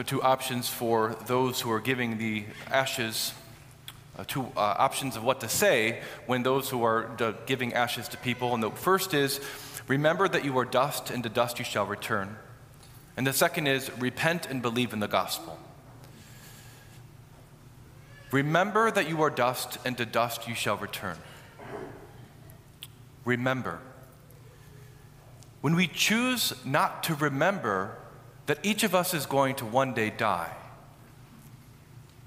There are two options for those who are giving the ashes, uh, two uh, options of what to say when those who are d- giving ashes to people. And the first is, remember that you are dust, and to dust you shall return. And the second is, repent and believe in the gospel. Remember that you are dust, and to dust you shall return. Remember. When we choose not to remember that each of us is going to one day die,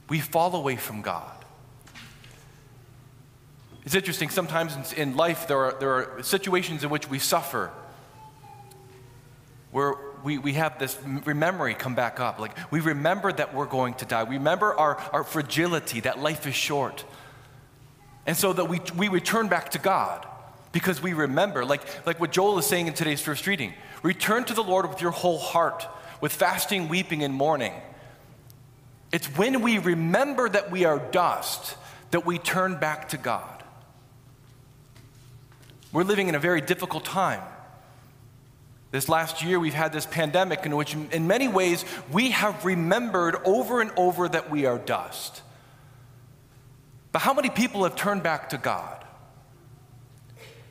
we fall away from God. It's interesting, sometimes in life there are, there are situations in which we suffer where we, we have this memory come back up. Like we remember that we're going to die. We remember our, our fragility, that life is short. And so that we, we return back to God because we remember, like, like what Joel is saying in today's first reading return to the Lord with your whole heart, with fasting, weeping, and mourning. It's when we remember that we are dust that we turn back to God. We're living in a very difficult time. This last year, we've had this pandemic in which, in many ways, we have remembered over and over that we are dust. But how many people have turned back to God?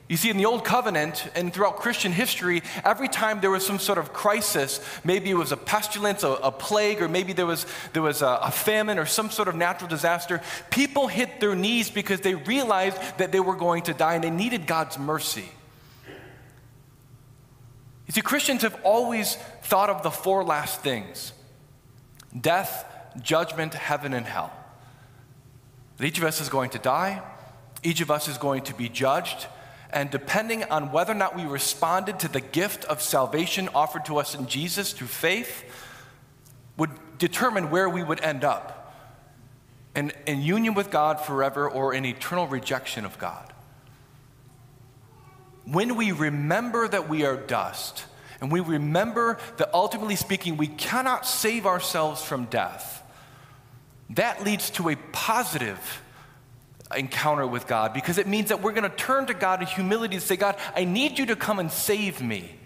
You see, in the Old Covenant and throughout Christian history, every time there was some sort of crisis, maybe it was a pestilence, a, a plague, or maybe there was, there was a, a famine or some sort of natural disaster, people hit their knees because they realized that they were going to die and they needed God's mercy. You see, Christians have always thought of the four last things death, judgment, heaven, and hell. That each of us is going to die, each of us is going to be judged, and depending on whether or not we responded to the gift of salvation offered to us in Jesus through faith, would determine where we would end up. In, in union with God forever or in eternal rejection of God. When we remember that we are dust, and we remember that ultimately speaking, we cannot save ourselves from death, that leads to a positive encounter with God because it means that we're going to turn to God in humility and say, God, I need you to come and save me.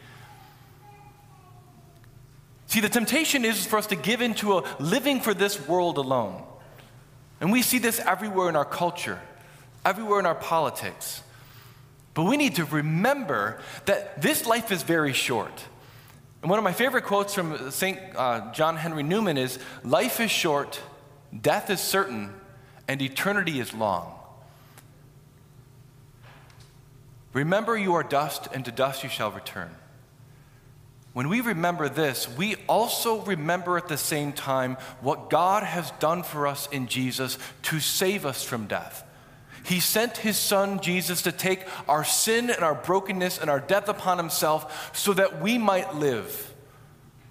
See, the temptation is for us to give into a living for this world alone. And we see this everywhere in our culture, everywhere in our politics. But we need to remember that this life is very short. And one of my favorite quotes from St. Uh, John Henry Newman is Life is short, death is certain, and eternity is long. Remember, you are dust, and to dust you shall return. When we remember this, we also remember at the same time what God has done for us in Jesus to save us from death. He sent his son Jesus to take our sin and our brokenness and our death upon himself so that we might live.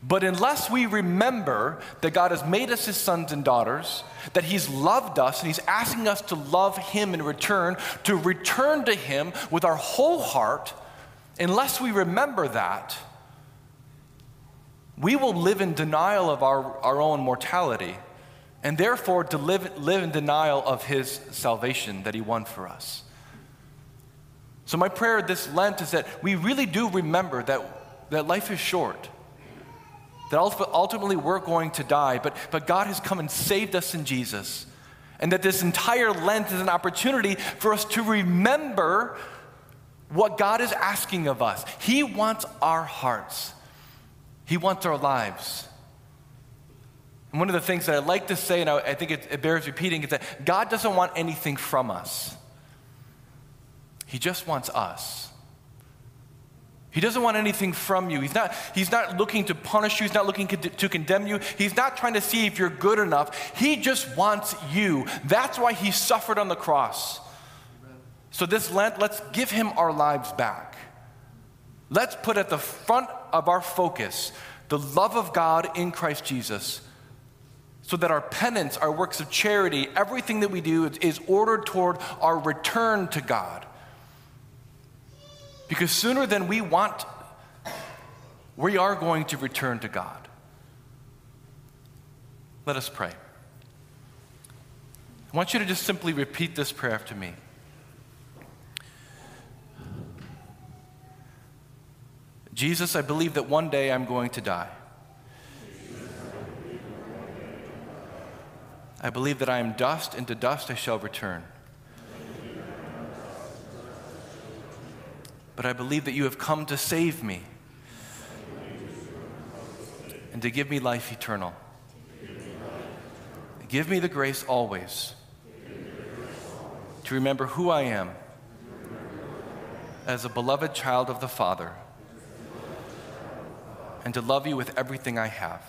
But unless we remember that God has made us his sons and daughters, that he's loved us and he's asking us to love him in return, to return to him with our whole heart, unless we remember that, we will live in denial of our, our own mortality and therefore to live, live in denial of his salvation that he won for us. So, my prayer this Lent is that we really do remember that, that life is short, that ultimately we're going to die, but, but God has come and saved us in Jesus. And that this entire Lent is an opportunity for us to remember what God is asking of us. He wants our hearts, He wants our lives. And one of the things that I like to say, and I, I think it, it bears repeating, is that God doesn't want anything from us, He just wants us. He doesn't want anything from you. He's not, he's not looking to punish you. He's not looking to, condemn you. He's not trying to see if you're good enough. He just wants you. That's why he suffered on the cross. So, this Lent, let's give him our lives back. Let's put at the front of our focus the love of God in Christ Jesus so that our penance, our works of charity, everything that we do is ordered toward our return to God. Because sooner than we want, we are going to return to God. Let us pray. I want you to just simply repeat this prayer after me. Jesus, I believe that one day I'm going to die. I believe that I am dust, and to dust I shall return. But I believe that you have come to save me and to give me life eternal. Give me the grace always to remember who I am as a beloved child of the Father and to love you with everything I have.